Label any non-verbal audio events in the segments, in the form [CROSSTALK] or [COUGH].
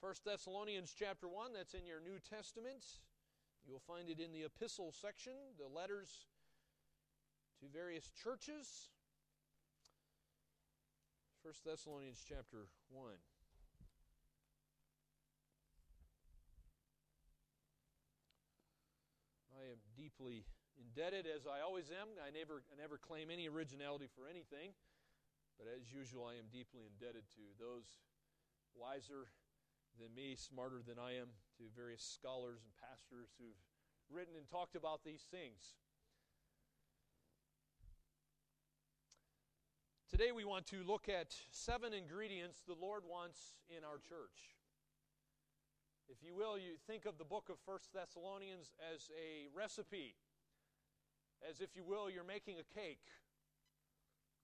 1 Thessalonians chapter 1, that's in your New Testament. You'll find it in the epistle section, the letters to various churches. 1 Thessalonians chapter 1. I am deeply indebted, as I always am. I never, I never claim any originality for anything, but as usual, I am deeply indebted to those wiser than me, smarter than I am, to various scholars and pastors who've written and talked about these things. Today we want to look at seven ingredients the Lord wants in our church. If you will, you think of the book of First Thessalonians as a recipe, as if you will, you're making a cake.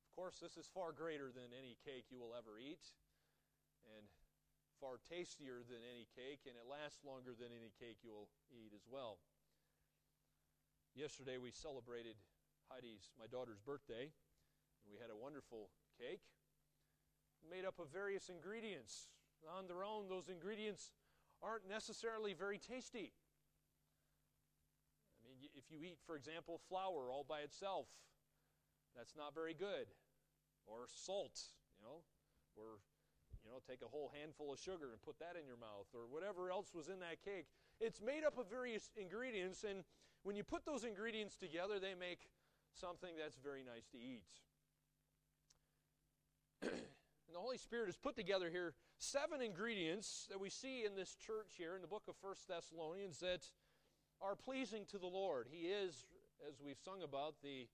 Of course, this is far greater than any cake you will ever eat. And far tastier than any cake, and it lasts longer than any cake you will eat as well. Yesterday we celebrated Heidi's, my daughter's birthday, and we had a wonderful cake made up of various ingredients. On their own, those ingredients aren't necessarily very tasty. I mean, if you eat, for example, flour all by itself, that's not very good. Or salt, you know, or you know, take a whole handful of sugar and put that in your mouth, or whatever else was in that cake. It's made up of various ingredients, and when you put those ingredients together, they make something that's very nice to eat. [CLEARS THROAT] and the Holy Spirit has put together here seven ingredients that we see in this church here in the book of First Thessalonians that are pleasing to the Lord. He is, as we've sung about, the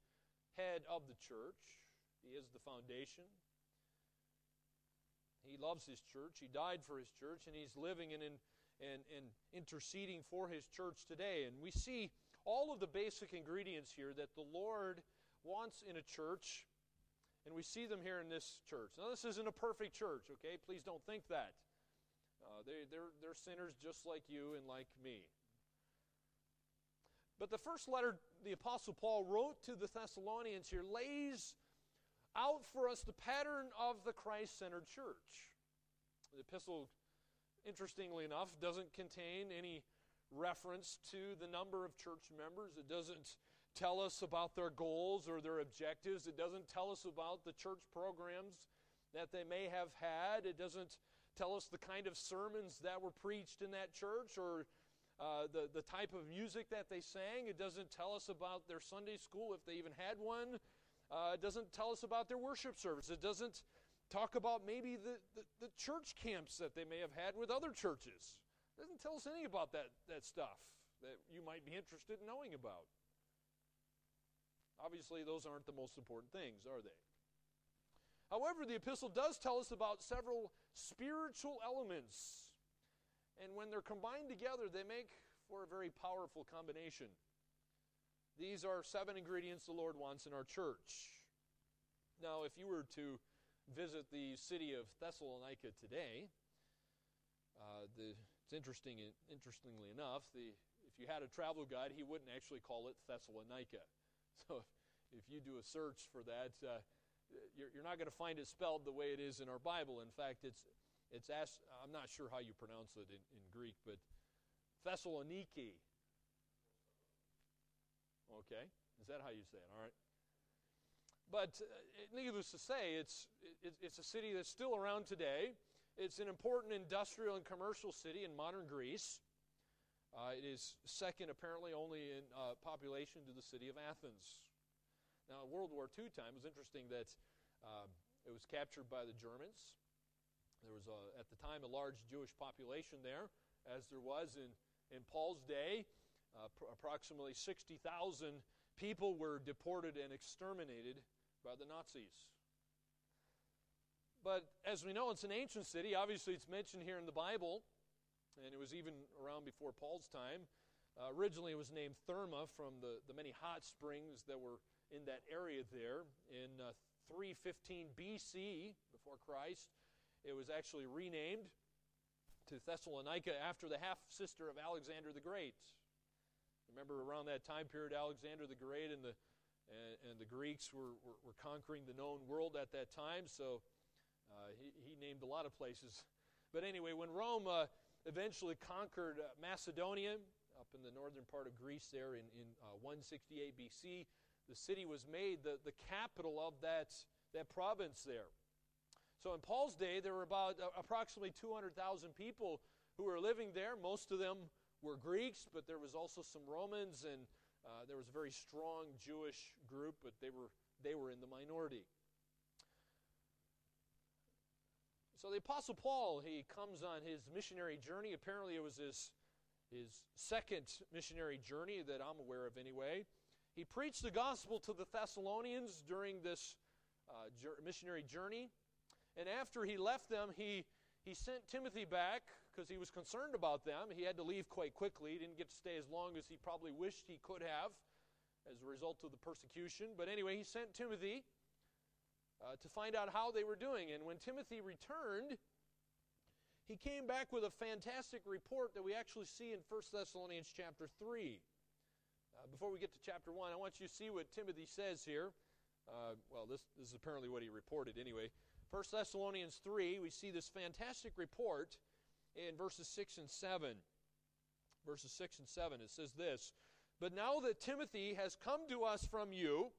head of the church, He is the foundation. He loves his church. He died for his church, and he's living and, in, and, and interceding for his church today. And we see all of the basic ingredients here that the Lord wants in a church, and we see them here in this church. Now, this isn't a perfect church, okay? Please don't think that. Uh, they, they're, they're sinners just like you and like me. But the first letter the Apostle Paul wrote to the Thessalonians here lays out for us the pattern of the Christ centered church. The epistle, interestingly enough, doesn't contain any reference to the number of church members. It doesn't tell us about their goals or their objectives. It doesn't tell us about the church programs that they may have had. It doesn't tell us the kind of sermons that were preached in that church or uh, the, the type of music that they sang. It doesn't tell us about their Sunday school, if they even had one. Uh, it doesn't tell us about their worship service. It doesn't talk about maybe the, the, the, church camps that they may have had with other churches. It doesn't tell us any about that, that stuff that you might be interested in knowing about. Obviously, those aren't the most important things, are they? However, the epistle does tell us about several spiritual elements. And when they're combined together, they make for a very powerful combination. These are seven ingredients the Lord wants in our church. Now, if you were to visit the city of Thessalonica today, uh, the, it's interesting. Interestingly enough, the, if you had a travel guide, he wouldn't actually call it Thessalonica. [LAUGHS] So, if, if you do a search for that, uh, you're, you're, not going to find it spelled the way it is in our Bible. In fact, it's it's I'm not sure how you pronounce it in, in Greek, but Thessaloniki Okay? Is that how you say it? All right. But uh, needless to say, it's, it, it's a city that's still around today. It's an important industrial and commercial city in modern Greece. Uh, it is second, apparently, only in uh, population to the city of Athens. Now, World War II time, it was interesting that um, it was captured by the Germans. There was, a, at the time, a large Jewish population there, as there was in, in Paul's day. Uh, pr- approximately 60,000 people were deported and exterminated by the Nazis. But as we know, it's an ancient city. Obviously, it's mentioned here in the Bible, and it was even around before Paul's time. Uh, originally, it was named Therma from the, the many hot springs that were in that area there. In uh, 315 BC, before Christ, it was actually renamed to Thessalonica after the half sister of Alexander the Great. Remember, around that time period, Alexander the Great and the, and, and the Greeks were, were, were, conquering the known world at that time, so uh, he, he named a lot of places [LAUGHS] But anyway, when Rome uh, eventually conquered uh, Macedonia, up in the northern part of Greece there in, in uh, 168 BC, the city was made the, the capital of that, that province there. So in Paul's day, there were about uh, approximately 200,000 people who were living there. Most of them were Greeks, but there was also some Romans, and uh, there was a very strong Jewish group, but they were, they were in the minority. So the Apostle Paul, he comes on his missionary journey. Apparently, it was his, his second missionary journey that I'm aware of, anyway. He preached the gospel to the Thessalonians during this uh, missionary journey. And after he left them, he, he sent Timothy back because he was concerned about them. He had to leave quite quickly. He didn't get to stay as long as he probably wished he could have as a result of the persecution. But anyway, he sent Timothy uh, to find out how they were doing. And when Timothy returned, he came back with a fantastic report that we actually see in 1 Thessalonians chapter 3. Uh, before we get to chapter 1, I want you to see what Timothy says here. Uh, well, this, this is apparently what he reported anyway. 1 Thessalonians 3, we see this fantastic report in verses 6 and 7. Verses 6 and 7, it says this But now that Timothy has come to us from you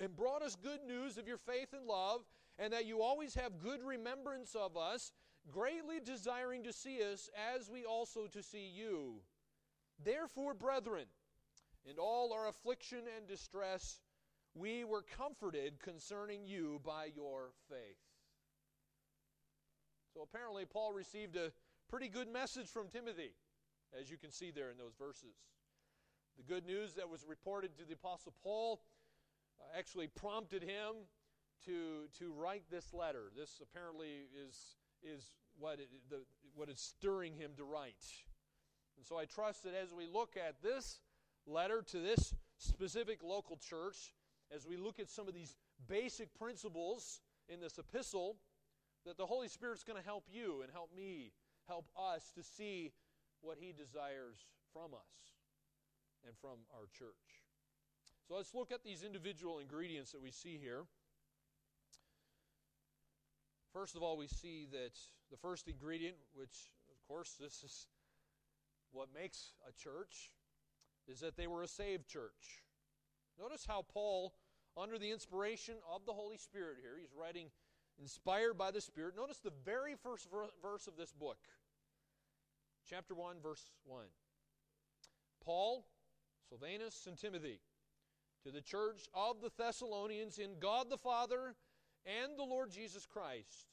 and brought us good news of your faith and love, and that you always have good remembrance of us, greatly desiring to see us as we also to see you. Therefore, brethren, in all our affliction and distress, we were comforted concerning you by your faith. So apparently, Paul received a pretty good message from Timothy, as you can see there in those verses. The good news that was reported to the Apostle Paul uh, actually prompted him to, to write this letter. This apparently is, is what, it, the, what is stirring him to write. And so I trust that as we look at this letter to this specific local church, as we look at some of these basic principles in this epistle, that the Holy Spirit's going to help you and help me, help us to see what He desires from us and from our church. So let's look at these individual ingredients that we see here. First of all, we see that the first ingredient, which, of course, this is what makes a church, is that they were a saved church. Notice how Paul, under the inspiration of the Holy Spirit here, he's writing inspired by the Spirit. Notice the very first verse of this book, chapter 1, verse 1. Paul, Silvanus, and Timothy, to the church of the Thessalonians in God the Father and the Lord Jesus Christ,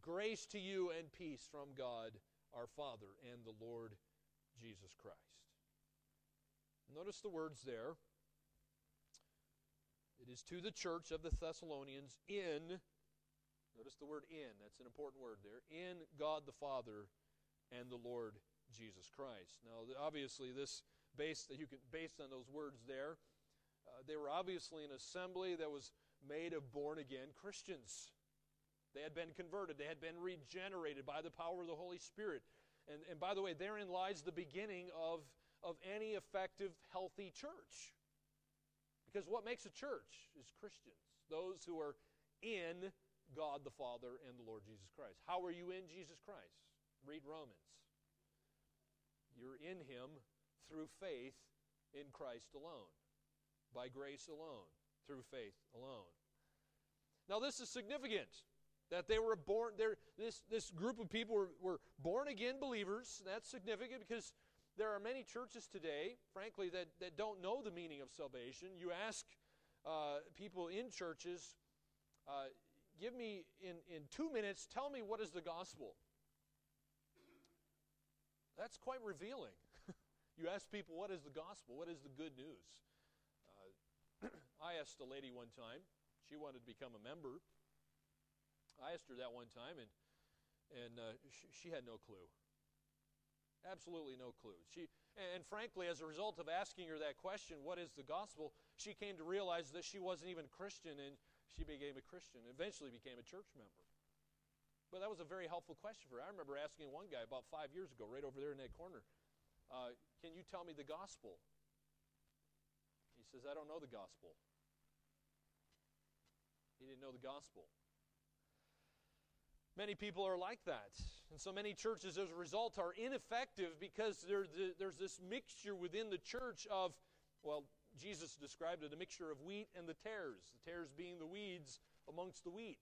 grace to you and peace from God our Father and the Lord Jesus Christ. Notice the words there. It is to the church of the Thessalonians in, notice the word in, that's an important word there, in God the Father and the Lord Jesus Christ. Now, obviously, this based that you can based on those words there, uh, they were obviously an assembly that was made of born again Christians. They had been converted, they had been regenerated by the power of the Holy Spirit. And, and by the way, therein lies the beginning of, of any effective, healthy church. Because what makes a church is Christians, those who are in God the Father and the Lord Jesus Christ. How are you in Jesus Christ? Read Romans. You're in Him through faith in Christ alone, by grace alone, through faith alone. Now, this is significant that they were born this, this group of people were, were born again believers that's significant because there are many churches today, frankly, that, that don't know the meaning of salvation. You ask uh, people in churches, uh, give me in, in two minutes, tell me what is the gospel. That's quite revealing. [LAUGHS] you ask people, what is the gospel? What is the good news? Uh, [CLEARS THROAT] I asked a lady one time, she wanted to become a member. I asked her that one time, and, and uh, she, she had no clue. Absolutely no clue. She, and frankly, as a result of asking her that question, what is the gospel, she came to realize that she wasn't even Christian and she became a Christian, eventually became a church member. But that was a very helpful question for her. I remember asking one guy about five years ago, right over there in that corner, uh, Can you tell me the gospel? He says, I don't know the gospel. He didn't know the gospel. Many people are like that. And so many churches, as a result, are ineffective because there's this mixture within the church of, well, Jesus described it a mixture of wheat and the tares, the tares being the weeds amongst the wheat.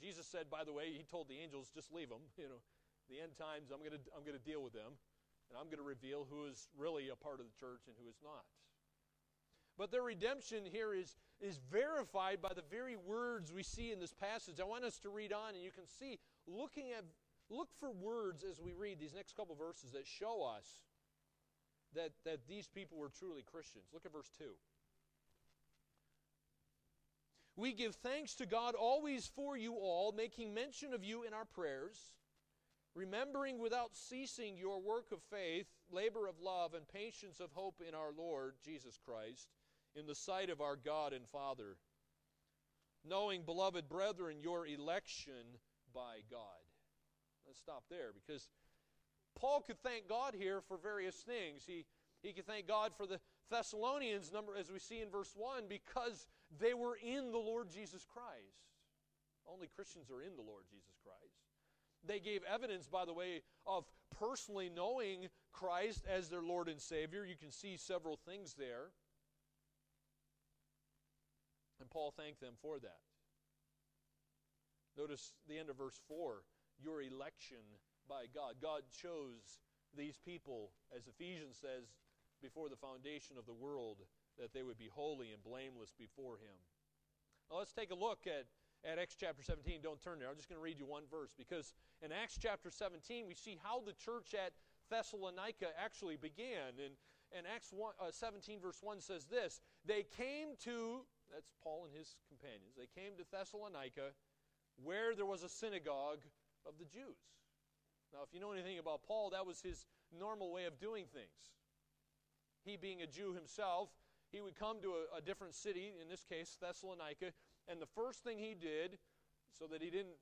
Jesus said, by the way, he told the angels, just leave them. [LAUGHS] You know, the end times, I'm going to I'm going to deal with them, and I'm going to reveal who is really a part of the church and who is not. But their redemption here is, is verified by the very words we see in this passage. I want us to read on, and you can see, looking at, look for words as we read these next couple verses that show us that, that these people were truly Christians. Look at verse 2. We give thanks to God always for you all, making mention of you in our prayers, remembering without ceasing your work of faith, labor of love, and patience of hope in our Lord Jesus Christ, in the sight of our God and Father, knowing, beloved brethren, your election by God. Let's stop there because Paul could thank God here for various things. He, he could thank God for the Thessalonians, number as we see in verse 1, because they were in the Lord Jesus Christ. Only Christians are in the Lord Jesus Christ. They gave evidence, by the way, of personally knowing Christ as their Lord and Savior. You can see several things there. And Paul thanked them for that. Notice the end of verse 4 your election by God. God chose these people, as Ephesians says, before the foundation of the world, that they would be holy and blameless before Him. Now let's take a look at, at Acts chapter 17. Don't turn there. I'm just going to read you one verse because in Acts chapter 17, we see how the church at Thessalonica actually began. And, and Acts 1, uh, 17, verse 1 says this They came to, that's Paul and his companions, they came to Thessalonica where there was a synagogue of the Jews. Now, if you know anything about Paul, that was his normal way of doing things. He, being a Jew himself, he would come to a, a different city, in this case, Thessalonica, and the first thing he did, so that he didn't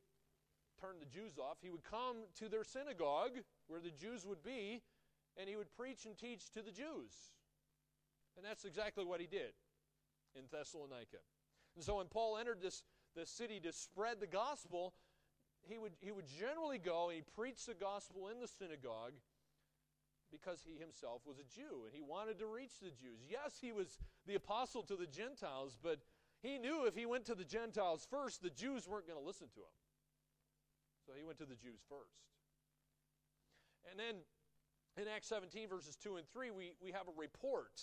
turn the Jews off, he would come to their synagogue, where the Jews would be, and he would preach and teach to the Jews. And that's exactly what he did in Thessalonica. And so when Paul entered this, this city to spread the gospel, he would, he would generally go and he preached the gospel in the synagogue because he himself was a Jew and he wanted to reach the Jews. Yes, he was the apostle to the Gentiles, but he knew if he went to the Gentiles first, the Jews weren't going to listen to him. So he went to the Jews first. And then in Acts 17, verses 2 and 3, we, we have a report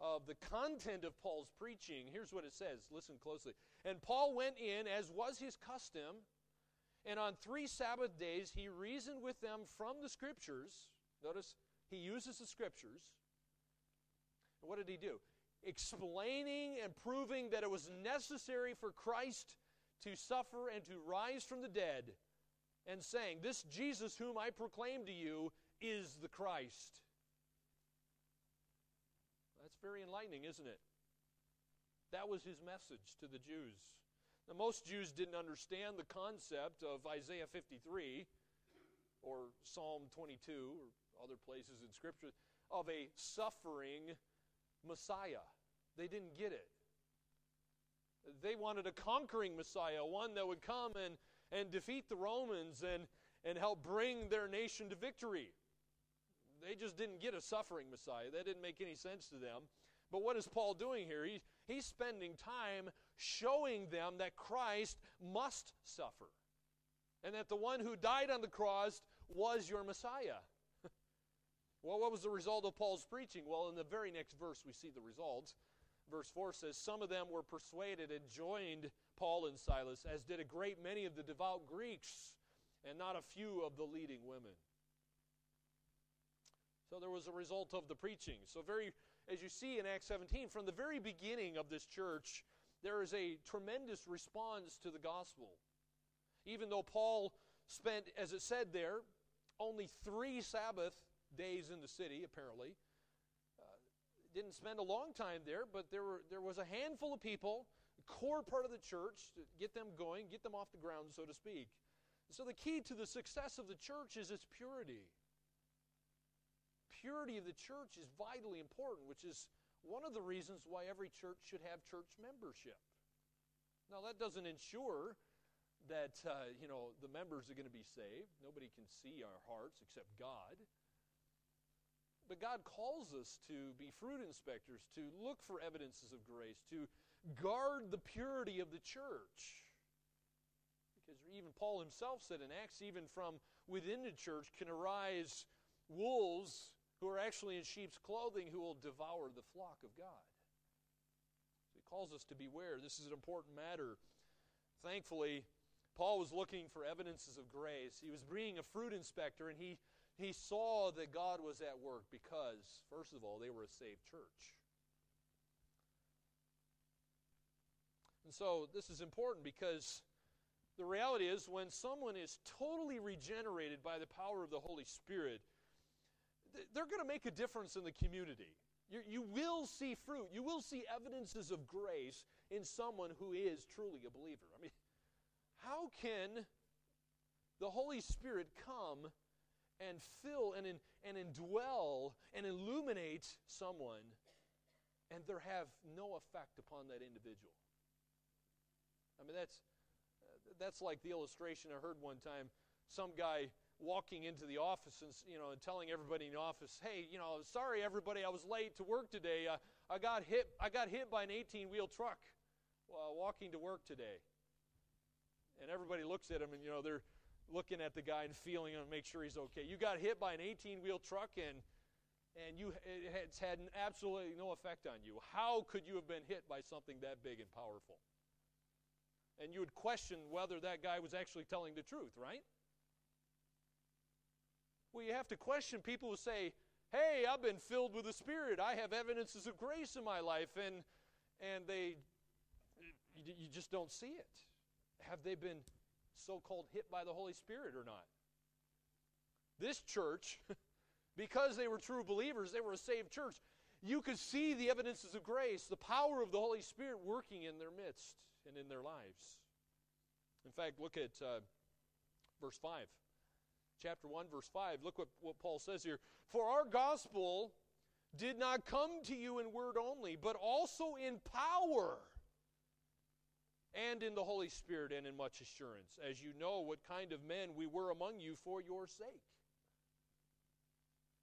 of the content of Paul's preaching. Here's what it says. Listen closely. And Paul went in, as was his custom, and on three Sabbath days, he reasoned with them from the Scriptures. Notice, he uses the Scriptures. And what did he do? Explaining and proving that it was necessary for Christ to suffer and to rise from the dead, and saying, This Jesus whom I proclaim to you is the Christ. That's very enlightening, isn't it? That was his message to the Jews. Now, most Jews didn't understand the concept of Isaiah 53 or Psalm 22 or other places in Scripture of a suffering Messiah. They didn't get it. They wanted a conquering Messiah, one that would come and, and defeat the Romans and, and help bring their nation to victory. They just didn't get a suffering Messiah. That didn't make any sense to them. But what is Paul doing here? He, he's spending time showing them that Christ must suffer and that the one who died on the cross was your Messiah. [LAUGHS] well, what was the result of Paul's preaching? Well, in the very next verse, we see the results. Verse 4 says, Some of them were persuaded and joined Paul and Silas, as did a great many of the devout Greeks, and not a few of the leading women. So there was a result of the preaching. So, very, as you see in Acts 17, from the very beginning of this church, there is a tremendous response to the gospel. Even though Paul spent, as it said there, only three Sabbath days in the city, apparently, uh, didn't spend a long time there, but there, were, there was a handful of people, core part of the church, to get them going, get them off the ground, so to speak. So the key to the success of the church is its purity. Purity of the church is vitally important, which is one of the reasons why every church should have church membership. Now, that doesn't ensure that uh, you know the members are going to be saved. Nobody can see our hearts except God. But God calls us to be fruit inspectors, to look for evidences of grace, to guard the purity of the church. Because even Paul himself said in Acts, even from within the church can arise wolves who are actually in sheep's clothing who will devour the flock of God. So he calls us to beware. This is an important matter. Thankfully, Paul was looking for evidences of grace. He was being a fruit inspector, and he, he saw that God was at work because, first of all, they were a saved church. And so this is important because the reality is when someone is totally regenerated by the power of the Holy Spirit, they're going to make a difference in the community. You, you will see fruit. You will see evidences of grace in someone who is truly a believer. I mean, how can the Holy Spirit come and fill and, in, and indwell and illuminate someone and there have no effect upon that individual? I mean, that's, uh, that's like the illustration I heard one time. Some guy walking into the office and you know and telling everybody in the office, "Hey, you know, sorry everybody, I was late to work today. Uh, I got hit. I got hit by an 18-wheel truck while walking to work today." And everybody looks at him, and you know they're looking at the guy and feeling him make sure he's okay. You got hit by an 18-wheel truck, and and you it's had absolutely no effect on you. How could you have been hit by something that big and powerful? And you would question whether that guy was actually telling the truth, right? Well, you have to question people who say, "Hey, I've been filled with the Spirit. I have evidences of grace in my life," and and they, you, just don't see it. Have they been so-called hit by the Holy Spirit or not? This church, [LAUGHS] because they were true believers, they were a saved church. You could see the evidences of grace, the power of the Holy Spirit working in their midst and in their lives. In fact, look at uh, verse 5 chapter 1, verse 5. Look what, what Paul says here. For our gospel did not come to you in word only, but also in power and in the Holy Spirit and in much assurance, as you know what kind of men we were among you for your sake.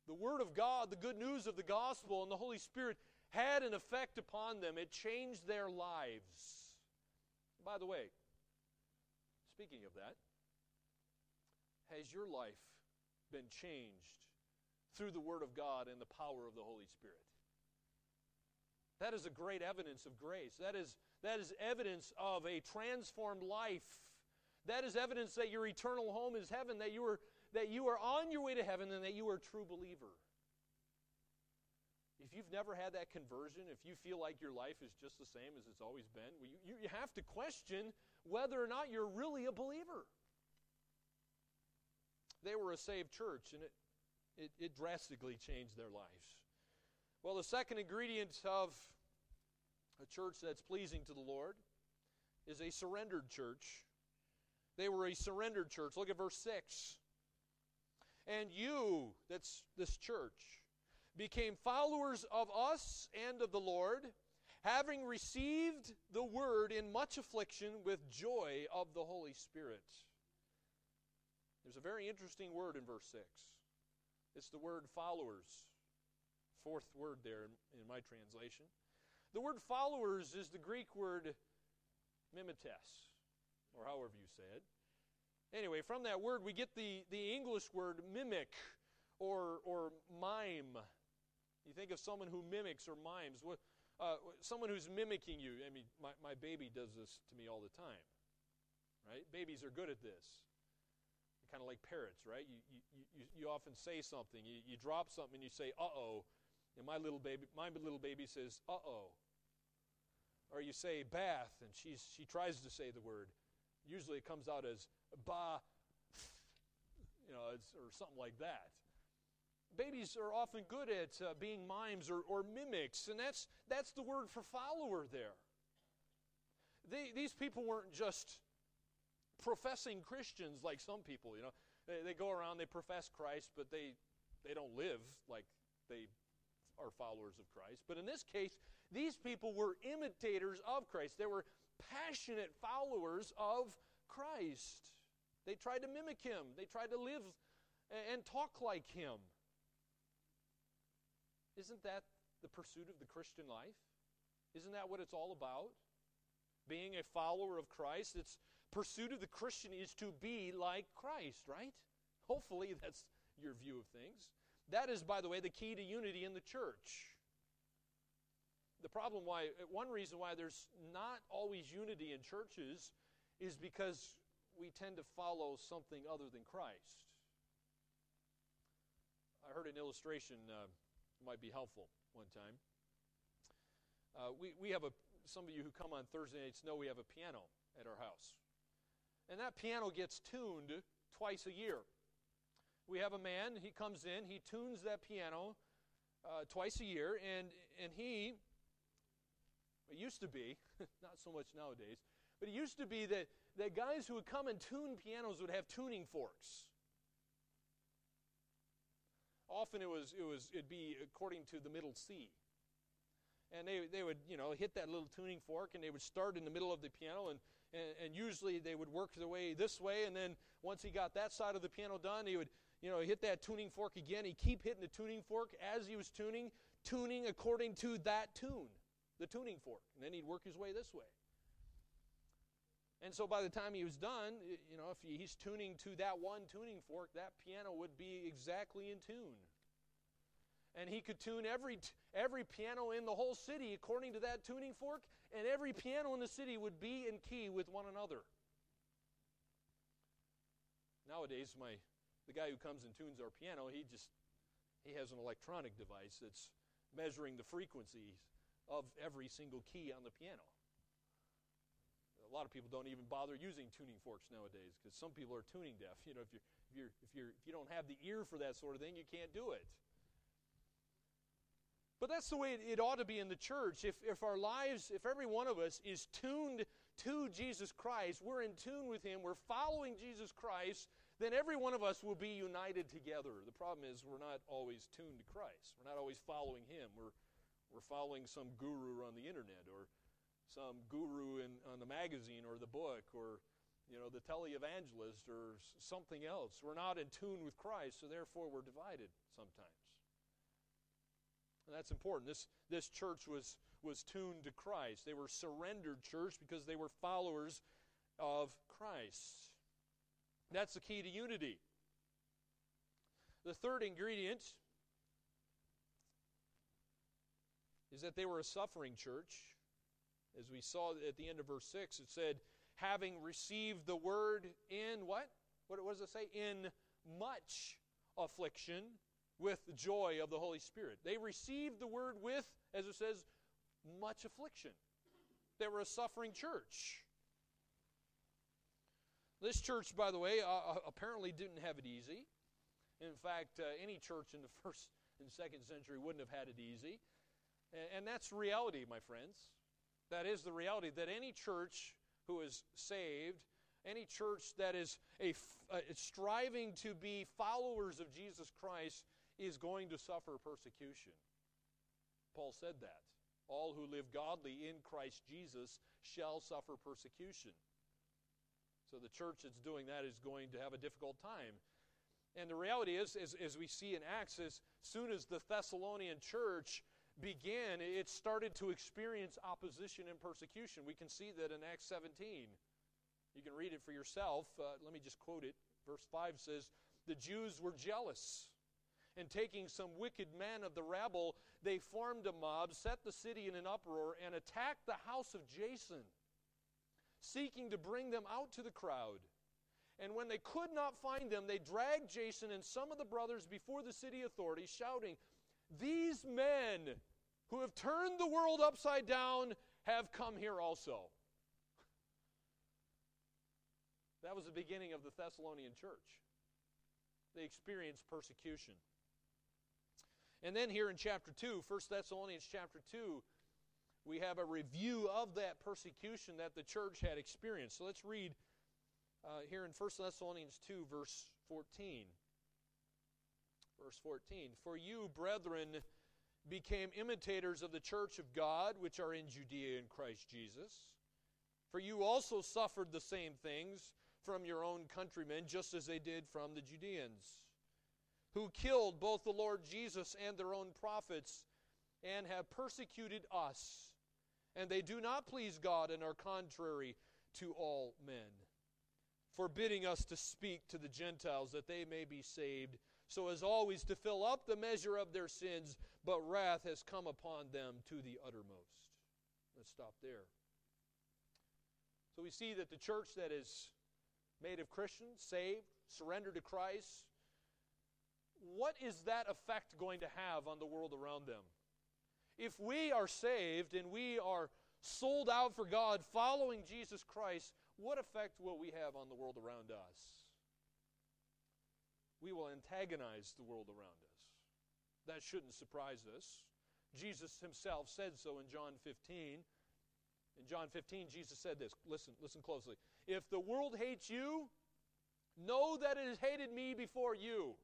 The Word of God, the good news of the gospel, and the Holy Spirit had an effect upon them. It changed their lives. By the way, speaking of that, has your life been changed through the Word of God and the power of the Holy Spirit? That is a great evidence of grace. That is, that is evidence of a transformed life. That is evidence that your eternal home is heaven, that you are, that you are on your way to heaven, and that you are a true believer. If you've never had that conversion, if you feel like your life is just the same as it's always been, well, you, you have to question whether or not you're really a believer. They were a saved church, and it, it, it drastically changed their lives. Well, the second ingredient of a church that's pleasing to the Lord is a surrendered church. They were a surrendered church. Look at verse 6. And you, that's this church, became followers of us and of the Lord, having received the word in much affliction with joy of the Holy Spirit. There's a very interesting word in verse 6. It's the word followers. Fourth word there in, in my translation. The word followers is the Greek word mimetes, or however you say it. Anyway, from that word we get the, the English word mimic or, or mime. You think of someone who mimics or mimes. Uh, someone who's mimicking you. I mean, my, my baby does this to me all the time. Right? Babies are good at this kind of like parrots, right? You, you, you, you often say something, you, you drop something, and you say, uh oh. And my little baby, my little baby says, uh oh. Or you say bath, and she's, she tries to say the word. Usually it comes out as ba, you know, or something like that. Babies are often good at uh, being mimes or, or mimics, and that's, that's the word for follower there. They, these people weren't just professing Christians like some people, you know. They, they go around, they profess Christ, but they, they don't live like they are followers of Christ. But in this case, these people were imitators of Christ. They were passionate followers of Christ. They tried to mimic him, they tried to live and talk like him. Isn't that the pursuit of the Christian life? Isn't that what it's all about? Being a follower of Christ, its pursuit of the Christian is to be like Christ, right? Hopefully that's your view of things. That is, by the way, the key to unity in the church. The problem why, one reason why there's not always unity in churches is because we tend to follow something other than Christ. I heard an illustration uh, might be helpful one time. Uh, we, we have a, some of you who come on Thursday nights know we have a piano at our house. And that piano gets tuned twice a year. We have a man, he comes in, he tunes that piano uh, twice a year, and, and he, it used to be, [LAUGHS] not so much nowadays, but it used to be that, that guys who would come and tune pianos would have tuning forks. Often it was, it was, it'd be according to the middle C. And they, they would, you know, hit that little tuning fork and they would start in the middle of the piano and, and, and usually they would work their way this way and then once he got that side of the piano done, he would, you know, hit that tuning fork again. He'd keep hitting the tuning fork as he was tuning, tuning according to that tune, the tuning fork. And then he'd work his way this way. And so by the time he was done, you know, if he's tuning to that one tuning fork, that piano would be exactly in tune. And he could tune every, every piano in the whole city according to that tuning fork, and every piano in the city would be in key with one another. Nowadays, my, the guy who comes and tunes our piano, he just he has an electronic device that's measuring the frequencies of every single key on the piano a lot of people don't even bother using tuning forks nowadays because some people are tuning deaf. You know, if you're, if you're if you're if you don't have the ear for that sort of thing, you can't do it. But that's the way it, ought to be in the church. If if our lives, if every one of us is tuned to Jesus Christ, we're in tune with Him, we're following Jesus Christ, then every one of us will be united together. The problem is we're not always tuned to Christ. We're not always following Him. We're we're following some guru on the internet or some guru in, on the magazine or the book or you know the televangelist or something else. We're not in tune with Christ, so therefore we're divided sometimes. And that's important. This, this church was, was tuned to Christ. They were surrendered church because they were followers of Christ. That's the key to unity. The third ingredient is that they were a suffering church. As we saw at the end of verse 6, it said, having received the word in what? What does it say? In much affliction with the joy of the Holy Spirit. They received the word with, as it says, much affliction. They were a suffering church. This church, by the way, uh, uh apparently didn't have it easy. In fact, uh, any church in the [LAUGHS] first and second century wouldn't have had it easy. And, and that's reality, my friends. That is the reality that any church who is saved, any church that is a, uh, striving to be followers of Jesus Christ, is going to suffer persecution. Paul said that. All who live godly in Christ Jesus shall suffer persecution. So the church that's doing that is going to have a difficult time. And the reality is, as, as we see in Acts, as soon as the Thessalonian church began, it started to experience opposition and persecution. We can see that in Acts 17. You can read it for yourself. Uh, let me just quote it. Verse 5 says, The Jews were jealous. And taking some wicked men of the rabble, they formed a mob, set the city in an uproar, and attacked the house of Jason, seeking to bring them out to the crowd. And when they could not find them, they dragged Jason and some of the brothers before the city authorities, shouting, These men who have turned the world upside down have come here also. That was the beginning of the Thessalonian church. They experienced persecution. And then here in chapter 2, 1 Thessalonians chapter 2, we have a review of that persecution that the church had experienced. So let's read uh, here in 1 Thessalonians 2, verse 14. Verse 14 For you, brethren, became imitators of the church of God, which are in Judea in Christ Jesus. For you also suffered the same things, from your own countrymen, just as they did from the Judeans, who killed both the Lord Jesus and their own prophets, and have persecuted us. And they do not please God and are contrary to all men, forbidding us to speak to the Gentiles that they may be saved, so as always to fill up the measure of their sins, but wrath has come upon them to the uttermost. Let's stop there. So we see that the church that is made of Christians, saved, surrendered to Christ, what is that effect going to have on the world around them? If we are saved and we are sold out for God, following Jesus Christ, what effect will we have on the world around us? We will antagonize the world around us. That shouldn't surprise us. Jesus himself said so in John 15. In John 15, Jesus said this. Listen, listen closely. If the world hates you, know that it has hated me before you.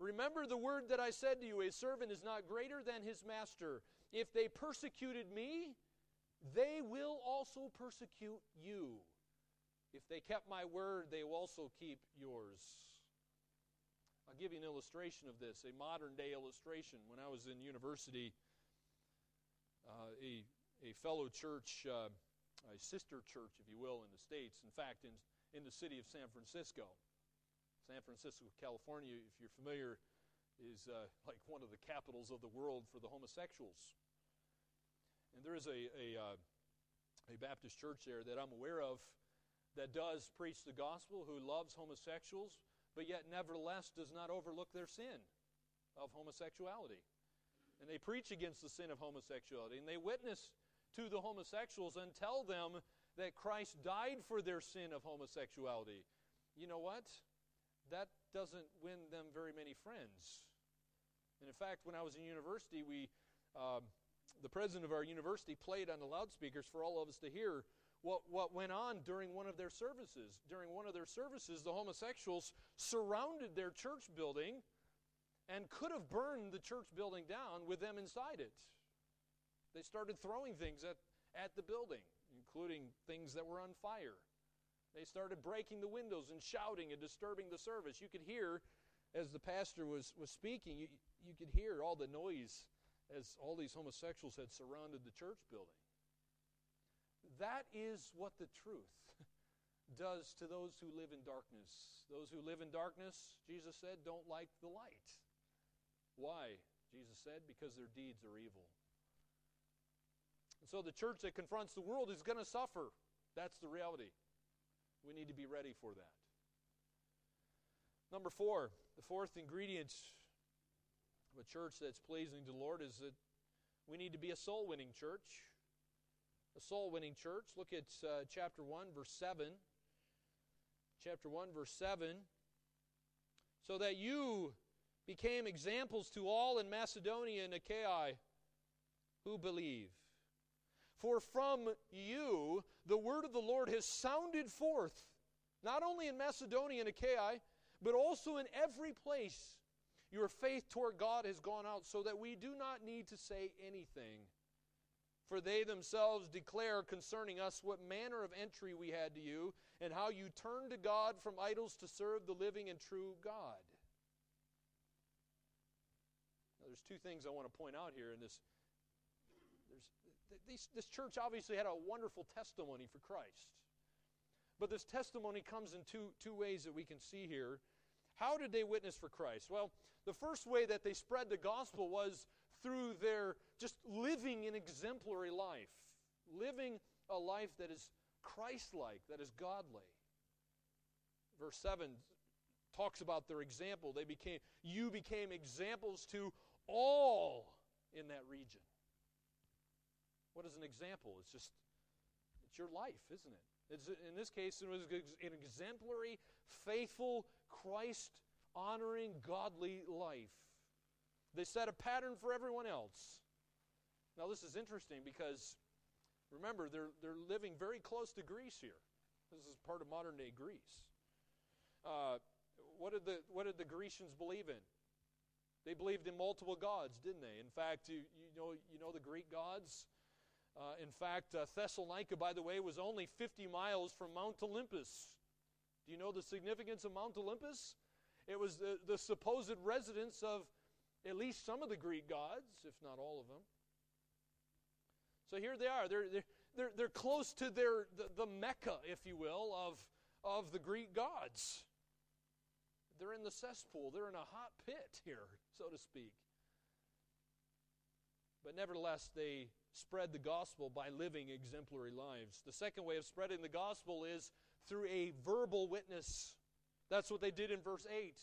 Remember the word that I said to you a servant is not greater than his master. If they persecuted me, they will also persecute you. If they kept my word, they will also keep yours. I'll give you an illustration of this, a modern day illustration. When I was in university, uh, a, a fellow church, uh, a sister church, if you will, in the States, in fact, in, in the city of San Francisco, San Francisco, California, if you're familiar, is uh, like one of the capitals of the world for the homosexuals. And there is a, a, uh, a Baptist church there that I'm aware of that does preach the gospel, who loves homosexuals, but yet nevertheless does not overlook their sin of homosexuality. And they preach against the sin of homosexuality, and they witness to the homosexuals and tell them that Christ died for their sin of homosexuality. You know what? That doesn't win them very many friends. And in fact, when I was in university, we, uh, the president of our university played on the loudspeakers for all of us to hear what, what went on during one of their services. During one of their services, the homosexuals surrounded their church building and could have burned the church building down with them inside it. They started throwing things at, at the building, including things that were on fire. They started breaking the windows and shouting and disturbing the service. You could hear, as the pastor was, was speaking, you, you could hear all the noise as all these homosexuals had surrounded the church building. That is what the truth [LAUGHS] does to those who live in darkness. Those who live in darkness, Jesus said, don't like the light. Why? Jesus said, because their deeds are evil. And so the church that confronts the world is going to suffer. That's the reality. We need to be ready for that. Number four, the fourth ingredient of a church that's pleasing to the Lord is that we need to be a soul winning church. A soul winning church. Look at uh, chapter 1, verse 7. Chapter 1, verse 7. So that you became examples to all in Macedonia and Achaia who believe. For from you the word of the Lord has sounded forth, not only in Macedonia and Achaia, but also in every place. Your faith toward God has gone out, so that we do not need to say anything. For they themselves declare concerning us what manner of entry we had to you, and how you turned to God from idols to serve the living and true God. Now, there's two things I want to point out here in this this, church obviously had a wonderful testimony for Christ. But this testimony comes in two, two ways that we can see here. How did they witness for Christ? Well, the first way that they spread the gospel was through their just living an exemplary life, living a life that is Christ like, that is godly. Verse 7 talks about their example. They became, you became examples to all in that region. What is an example? It's just, it's your life, isn't it? It's, in this case, it was an exemplary, faithful, Christ honoring, godly life. They set a pattern for everyone else. Now, this is interesting because remember, they're, they're living very close to Greece here. This is part of modern day Greece. Uh, what, did the, what did the Grecians believe in? They believed in multiple gods, didn't they? In fact, you, you, know, you know the Greek gods? Uh, in fact, uh, Thessalonica, by the way, was only 50 miles from Mount Olympus. Do you know the significance of Mount Olympus? It was the, the supposed residence of at least some of the Greek gods, if not all of them. So here they are. They're, they're, they're, they're close to their, the, the Mecca, if you will, of, of the Greek gods. They're in the cesspool. They're in a hot pit here, so to speak. But nevertheless, they spread the gospel by living exemplary lives. The second way of spreading the gospel is through a verbal witness. That's what they did in verse 8.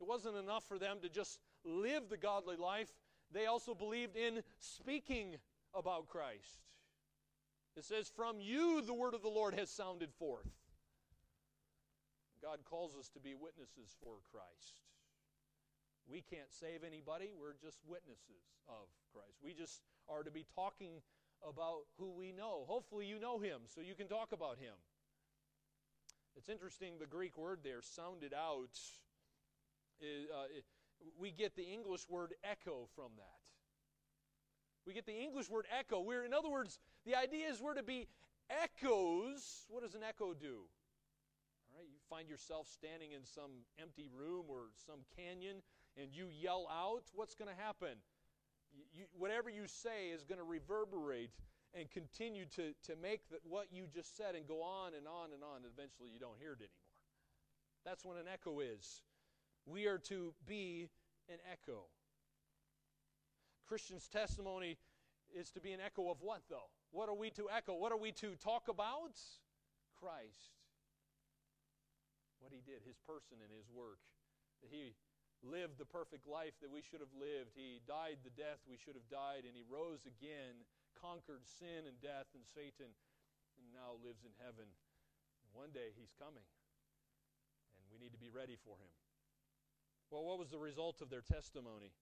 It wasn't enough for them to just live the godly life, they also believed in speaking about Christ. It says, From you the word of the Lord has sounded forth. God calls us to be witnesses for Christ. We can't save anybody, we're just witnesses of Christ. We just are to be talking about who we know. Hopefully, you know him, so you can talk about him. It's interesting, the Greek word there, sounded out, uh, we get the English word echo from that. We get the English word echo. We're, in other words, the idea is we're to be echoes. What does an echo do? All right, you find yourself standing in some empty room or some canyon and you yell out, what's going to happen? You, whatever you say is going to reverberate and continue to, to make the, what you just said and go on and on and on. And eventually you don't hear it anymore. That's what an echo is. We are to be an echo. Christian's testimony is to be an echo of what, though? What are we to echo? What are we to talk about? Christ. What he did, his person and his work. That he lived the perfect life that we should have lived. He died the death we should have died, and he rose again, conquered sin and death and Satan, and now lives in heaven. One day he's coming, and we need to be ready for him. Well, what was the result of their testimony?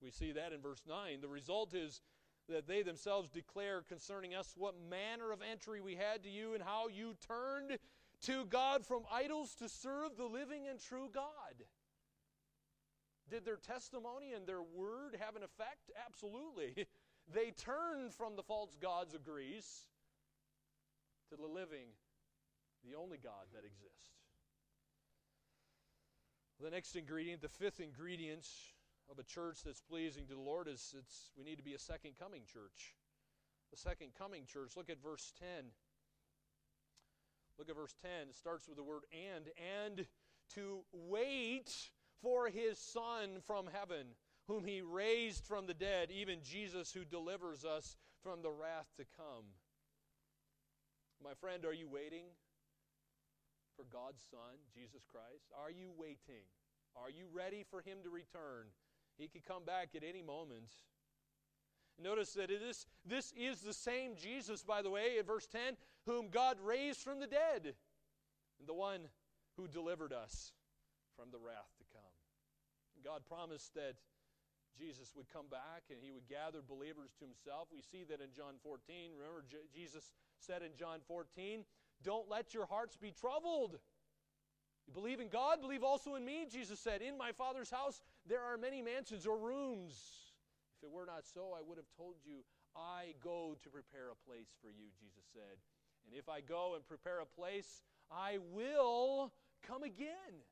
We see that in verse 9. The result is that they themselves declare concerning us what manner of entry we had to you and how you turned to God from idols to serve the living and true God. Did their testimony and their word have an effect? Absolutely. [LAUGHS] They turned from the false gods of Greece to the living, the only God that exists. The next ingredient, the fifth ingredient of a church that's pleasing to the Lord is it's we need to be a second coming church. The second coming church. Look at verse 10. Look at verse 10. It starts with the word and and to wait for his son from heaven whom he raised from the dead, even Jesus who delivers us from the wrath to come. My friend, are you waiting for God's Son, Jesus Christ? Are you waiting? Are you ready for him to return? He could come back at any moment. Notice that it is, this is the same Jesus, by the way, in verse 10, whom God raised from the dead, and the one who delivered us from the wrath. God promised that Jesus would come back and he would gather believers to himself. We see that in John 14. Remember, J- Jesus said in John 14, Don't let your hearts be troubled. You believe in God, believe also in me, Jesus said. In my Father's house there are many mansions or rooms. If it were not so, I would have told you, I go to prepare a place for you, Jesus said. And if I go and prepare a place, I will come again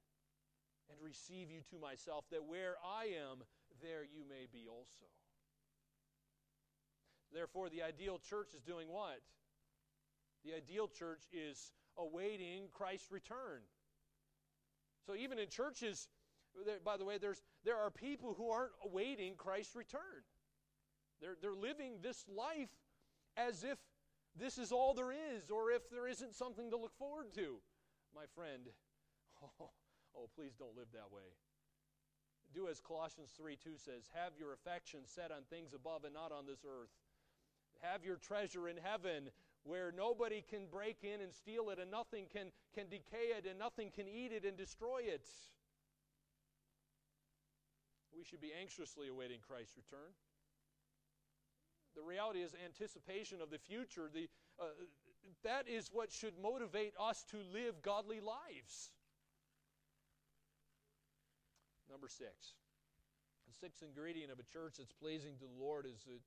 and receive you to myself, that where I am, there you may be also. Therefore, the ideal church is doing what? The ideal church is awaiting Christ's return. So even in churches, by the way, there's, there are people who aren't awaiting Christ's return. They're, they're living this life as if this is all there is, or if there isn't something to look forward to. My friend, [LAUGHS] oh, oh please don't live that way. Do as Colossians 3 2 says, Have your affection set on things above and not on this earth. Have your treasure in heaven where nobody can break in and steal it and nothing can, can decay it and nothing can eat it and destroy it. We should be anxiously awaiting Christ's return. The reality is anticipation of the future. The, uh, that is what should motivate us to live godly lives. Number six. The sixth ingredient of a church that's pleasing to the Lord is that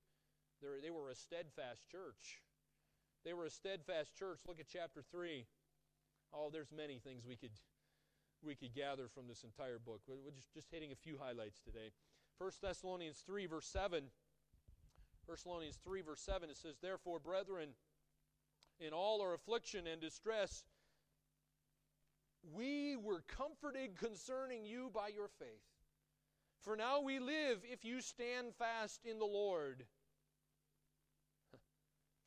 They're, were a steadfast church. They were a steadfast church. Look at chapter 3. Oh, there's many things we could we could gather from this entire book. We're just, just hitting a few highlights today. 1 Thessalonians 3, verse 7. 1 Thessalonians 3, verse 7, it says, Therefore, brethren, in all our affliction and distress, we were comforted concerning you by your faith. For now we live if you stand fast in the Lord. [LAUGHS]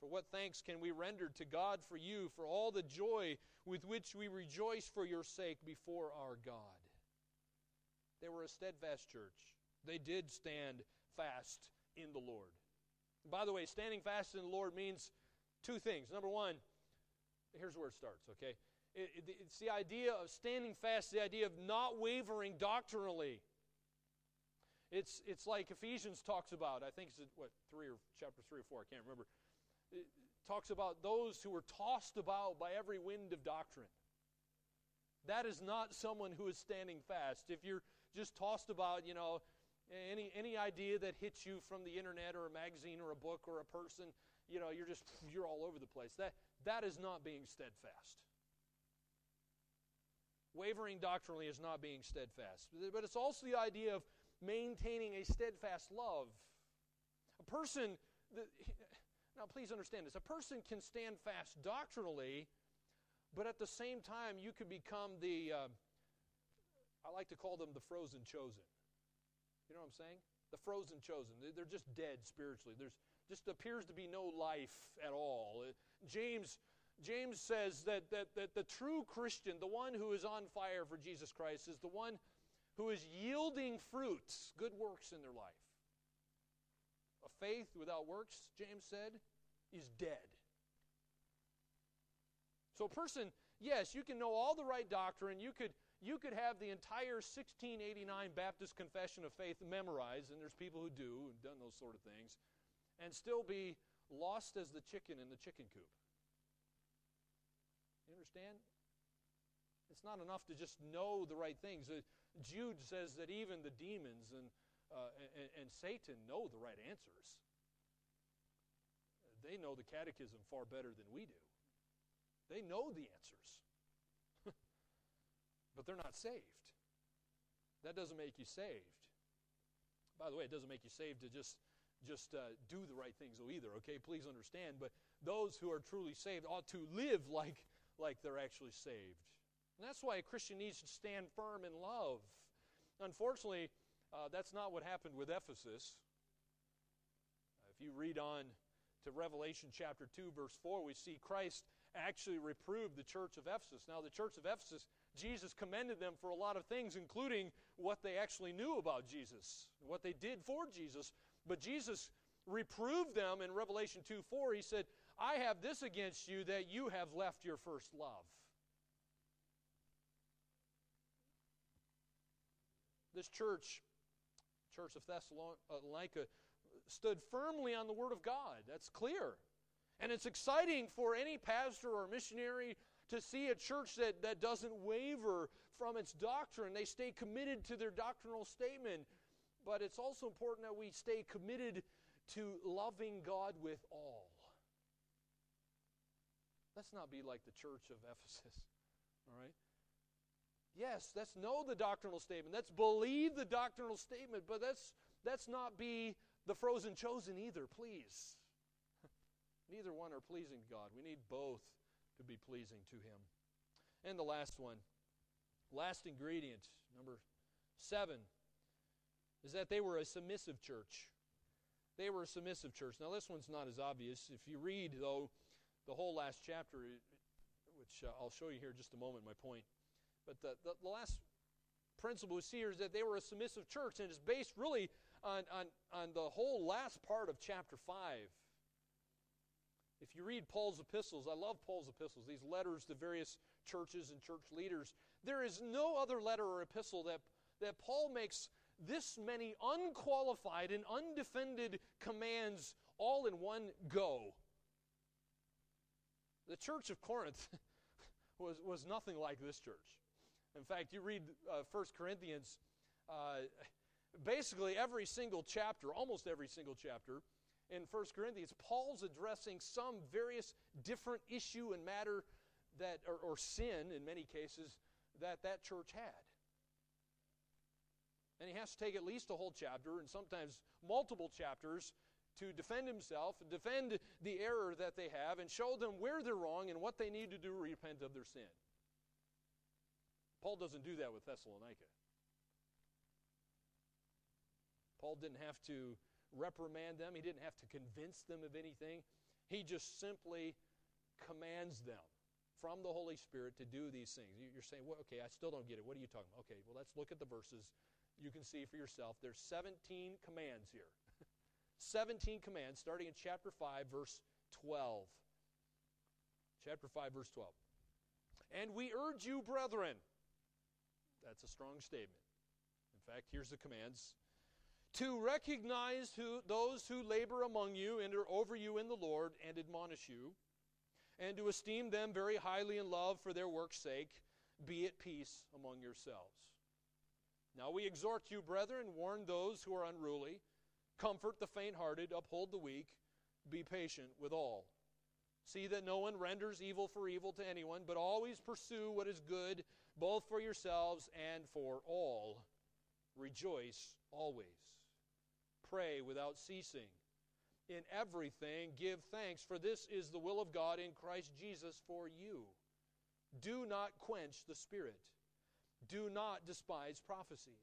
For what thanks can we render to God for you, for all the joy with which we rejoice for your sake before our God? They were a steadfast church. They did stand fast in the Lord. By the way, standing fast in the Lord means two things. Number one, here's where it starts, okay? It, it, it's the idea of standing fast, the idea of not wavering doctrinally. It's, it's like Ephesians talks about, I think it's what, three or chapter three or four, I can't remember. It talks about those who are tossed about by every wind of doctrine. That is not someone who is standing fast. If you're just tossed about, you know, any, any idea that hits you from the internet or a magazine or a book or a person, you know, you're just, you're all over the place. That, that is not being steadfast. Wavering doctrinally is not being steadfast. But it's also the idea of maintaining a steadfast love. A person, now please understand this, a person can stand fast doctrinally, but at the same time, you could become the, uh, I like to call them the frozen chosen. You know what I'm saying? The frozen chosen. They're just dead spiritually. There's just appears to be no life at all. Uh, James, James says that, that, that the true Christian, the one who is on fire for Jesus Christ, is the one who is yielding fruits, good works in their life. A faith without works, James said, is dead. So, a person, yes, you can know all the right doctrine. You could you could have the entire 1689 Baptist Confession of Faith memorized, and there's people who do and done those sort of things, and still be lost as the chicken in the chicken coop. You understand? It's not enough to just know the right things. Uh, Jude says that even the demons and, uh, and, and Satan know the right answers. They know the catechism far better than we do. They know the answers [LAUGHS] but they're not saved. That doesn't make you saved. By the way, it doesn't make you saved to just just uh, do the right things though either. Okay, please understand. But those who are truly saved ought to live like like they're actually saved. And that's why a Christian needs to stand firm in love. Unfortunately, uh, that's not what happened with Ephesus. Uh, if you read on to Revelation chapter 2, verse 4, we see Christ actually reproved the church of Ephesus. Now, the church of Ephesus Jesus commended them for a lot of things, including what they actually knew about Jesus, what they did for Jesus. But Jesus reproved them in Revelation 2 4. He said, I have this against you that you have left your first love. This church, Church of Thessalonica, stood firmly on the Word of God. That's clear. And it's exciting for any pastor or missionary to see a church that, that doesn't waver from its doctrine. They stay committed to their doctrinal statement. But it's also important that we stay committed to loving God with all. Let's not be like the church of Ephesus. All right? Yes, let's know the doctrinal statement. Let's believe the doctrinal statement, but let's, let's not be the frozen chosen either, please. [LAUGHS] Neither one are pleasing to God. We need both to be pleasing to Him. And the last one, last ingredient, number seven, is that they were a submissive church. They were a submissive church. Now, this one's not as obvious. If you read, though, the whole last chapter, which uh, I'll show you here in just a moment, my point. But the, the, the last principle we see here is that they were a submissive church, and it's based really on, on, on the whole last part of chapter 5. If you read Paul's epistles, I love Paul's epistles, these letters to various churches and church leaders. There is no other letter or epistle that, that Paul makes this many unqualified and undefended commands all in one go. The church of Corinth [LAUGHS] was, was nothing like this church. In fact, you read uh, 1 Corinthians, uh, basically every single chapter, almost every single chapter, in 1 Corinthians, Paul's addressing some various different issue and matter that, or, or sin in many cases, that that church had. And he has to take at least a whole chapter and sometimes multiple chapters to defend himself defend the error that they have and show them where they're wrong and what they need to do to repent of their sin. Paul doesn't do that with Thessalonica. Paul didn't have to reprimand them, he didn't have to convince them of anything. He just simply commands them from the Holy Spirit to do these things. You're saying, well, okay, I still don't get it. What are you talking about? Okay, well, let's look at the verses. You can see for yourself. There's 17 commands here. 17 commands, starting in chapter 5, verse 12. Chapter 5, verse 12. And we urge you, brethren. That's a strong statement. In fact, here's the commands to recognize who, those who labor among you and are over you in the Lord and admonish you, and to esteem them very highly in love for their work's sake. Be at peace among yourselves. Now we exhort you, brethren, warn those who are unruly, comfort the faint hearted, uphold the weak, be patient with all. See that no one renders evil for evil to anyone, but always pursue what is good, both for yourselves and for all. Rejoice always. Pray without ceasing. In everything, give thanks, for this is the will of God in Christ Jesus for you. Do not quench the Spirit. Do not despise prophecies.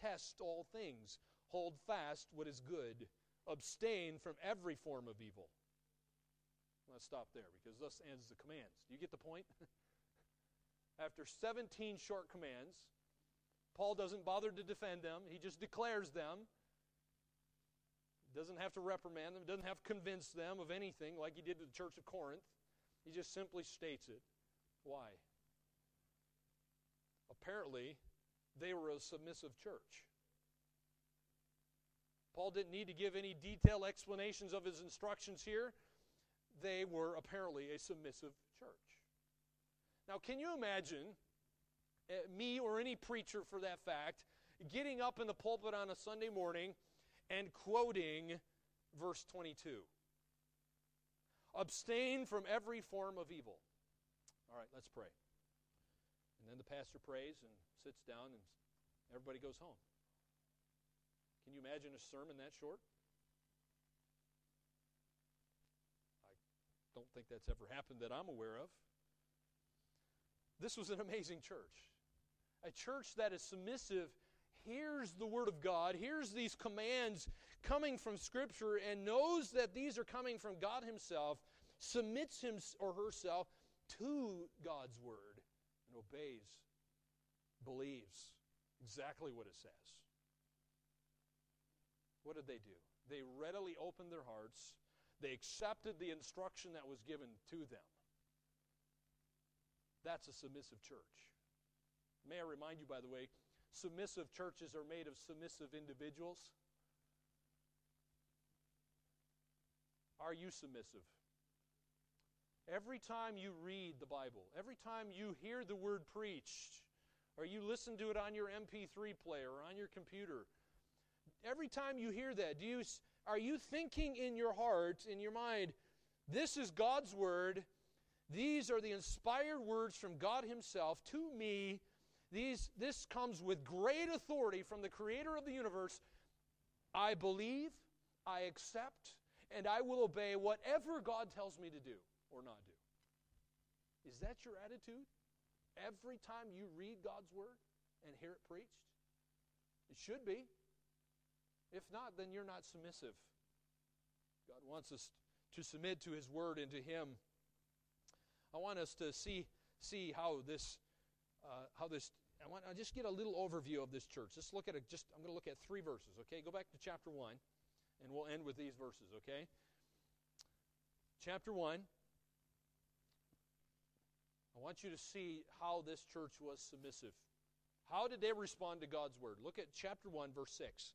Test all things. Hold fast what is good. Abstain from every form of evil. Let's stop there because thus ends the commands. Do you get the point? [LAUGHS] After 17 short commands, Paul doesn't bother to defend them, he just declares them doesn't have to reprimand them, doesn't have to convince them of anything like he did to the church of Corinth. He just simply states it. Why? Apparently, they were a submissive church. Paul didn't need to give any detailed explanations of his instructions here. They were apparently a submissive church. Now, can you imagine uh, me or any preacher for that fact getting up in the pulpit on a Sunday morning and quoting verse 22 Abstain from every form of evil. All right, let's pray. And then the pastor prays and sits down, and everybody goes home. Can you imagine a sermon that short? I don't think that's ever happened that I'm aware of. This was an amazing church. A church that is submissive hears the Word of God, hears these commands coming from Scripture, and knows that these are coming from God Himself, submits him or herself to God's Word, and obeys, believes exactly what it says. What did they do? They readily opened their hearts. They accepted the instruction that was given to them. That's a submissive church. May I remind you, by the way, submissive churches are made of submissive individuals. Are you submissive? Every time you read the Bible, every time you hear the word preached, or you listen to it on your MP3 player or on your computer, every time you hear that, do you, are you thinking in your heart, in your mind, this is God's word? These are the inspired words from God Himself to me these, this comes with great authority from the creator of the universe. I believe, I accept, and I will obey whatever God tells me to do or not do. Is that your attitude? Every time you read God's word and hear it preached? It should be. If not, then you're not submissive. God wants us to submit to His word and to Him. I want us to see, see how this uh, how this. I want to just get a little overview of this church. Let's look at it. Just I'm going to look at three verses. Okay, go back to chapter one, and we'll end with these verses. Okay, chapter one. I want you to see how this church was submissive. How did they respond to God's word? Look at chapter 1, verse 6.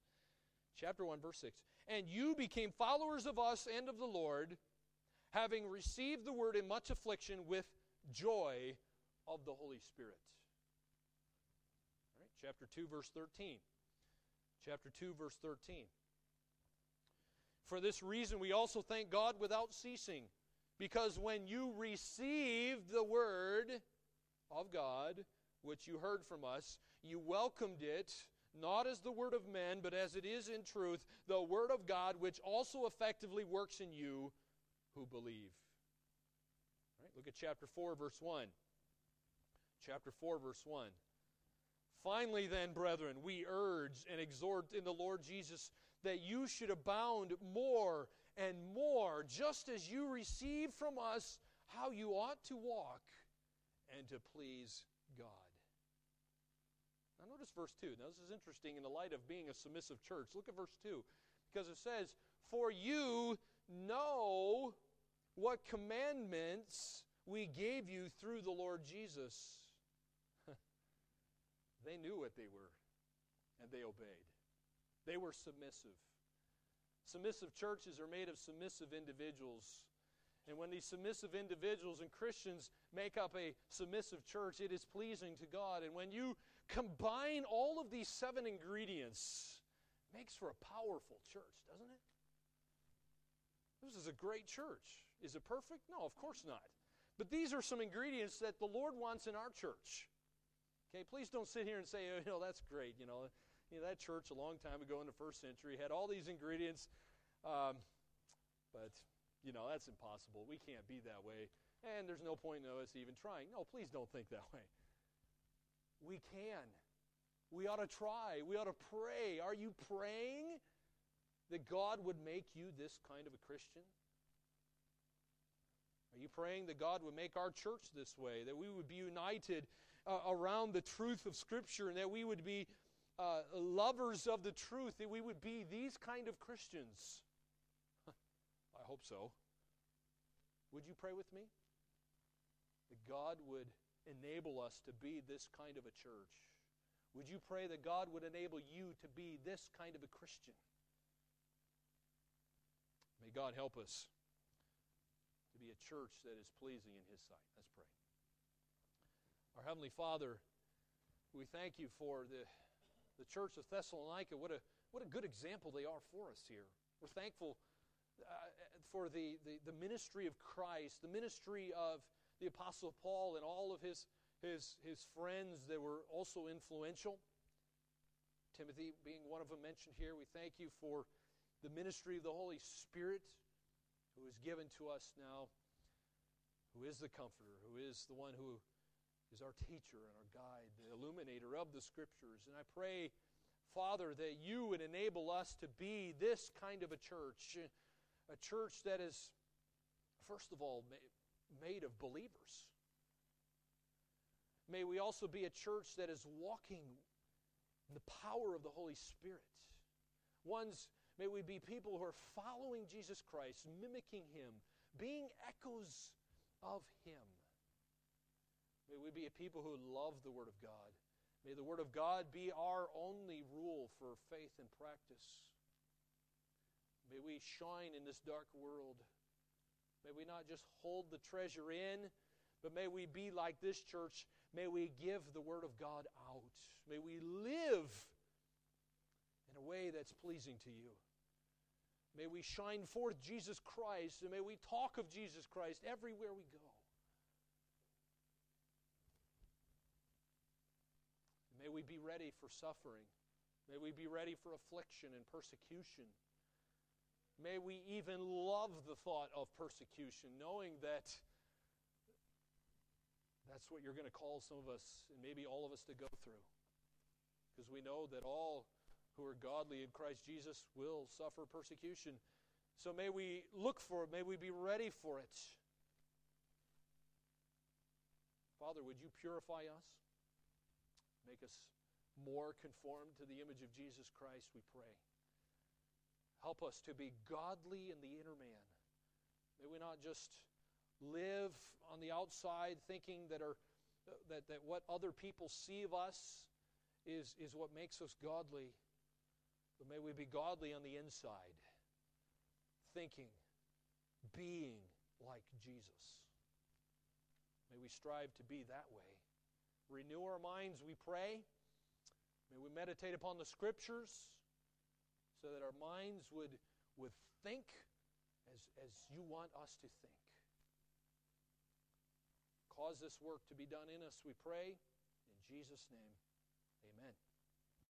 Chapter 1, verse 6. And you became followers of us and of the Lord, having received the word in much affliction with joy of the Holy Spirit All right, chapter 2, verse 13. Chapter 2, verse 13. For this reason, we also thank God without ceasing, because when you received the word of God, which you heard from us, you welcomed it, not as the word of men, but as it is in truth, the word of God, which also effectively works in you who believe. All right, look at chapter 4, verse 1. Chapter 4, verse 1. Finally, then, brethren, we urge and exhort in the Lord Jesus that you should abound more and more, just as you receive from us how you ought to walk and to please God. Now, notice verse 2. Now, this is interesting in the light of being a submissive church. Look at verse 2 because it says, For you know what commandments we gave you through the Lord Jesus. [LAUGHS] they knew what they were, and they obeyed. They were submissive. Submissive churches are made of submissive individuals. And when these submissive individuals and Christians make up a submissive church, it is pleasing to God. And when you combine all of these seven ingredients, makes for a powerful church, doesn't it? This is a great church. Is it perfect? No, of course not. But these are some ingredients that the Lord wants in our church. Okay, please don't sit here and say, oh, you know, that's great. You know, you know that church a long time ago in the first century had all these ingredients, um, but you know that's impossible. We can't be that way, and there's no point in us even trying. No, please don't think that [LAUGHS] way. We can. We ought to try. We ought to pray. Are you praying that God would make you this kind of a Christian? Are you praying that God would make our church this way, that we would be united uh, around the truth of Scripture, and that we would be uh, lovers of the truth, that we would be these kind of Christians? [LAUGHS] I hope so. Would you pray with me? That God would enable us to be this kind of a church. Would you pray that God would enable you to be this kind of a Christian? May God help us to be a church that is pleasing in His sight. Let's pray. Our Heavenly Father, we thank you for the, the church of Thessalonica. What a, what a good example they are for us here. We're thankful uh, for the, the, the ministry of Christ, the ministry of the Apostle Paul and all of his, his, his friends that were also influential. Timothy being one of them mentioned here, we thank you for the ministry of the Holy Spirit who is given to us now, who is the Comforter, who is the one who is our teacher and our guide, the illuminator of the Scriptures. And I pray, Father, that you would enable us to be this kind of a church, a church that is, first of all, made of believers. May we also be a church that is walking in the power of the Holy Spirit. Ones May we be people who are following Jesus Christ, mimicking Him, being echoes of Him. May we be a people who love the Word of God. May the Word of God be our only rule for faith and practice. May we shine in this dark world. May we not just hold the treasure in, but may we be like this church. May we give the Word of God out. May we live in a way that's pleasing to you. May we shine forth Jesus Christ, and may we talk of Jesus Christ everywhere we go. May we be ready for suffering. May we be ready for affliction and persecution. May we even love the thought of persecution, knowing that that's what you're going to call some of us, and maybe all of us, to go through. Because we know that all who are godly in Christ Jesus will suffer persecution. So may we look for it, may we be ready for it. Father, would you purify us? Make us more conformed to the image of Jesus Christ, we pray. Help us to be godly in the inner man. May we not just live on the outside thinking that, our, that, that what other people see of us is, is what makes us godly. But may we be godly on the inside, thinking, being like Jesus. May we strive to be that way. Renew our minds, we pray. May we meditate upon the Scriptures so that our minds would, would think as, as you want us to think. Cause this work to be done in us, we pray. In Jesus' name, amen.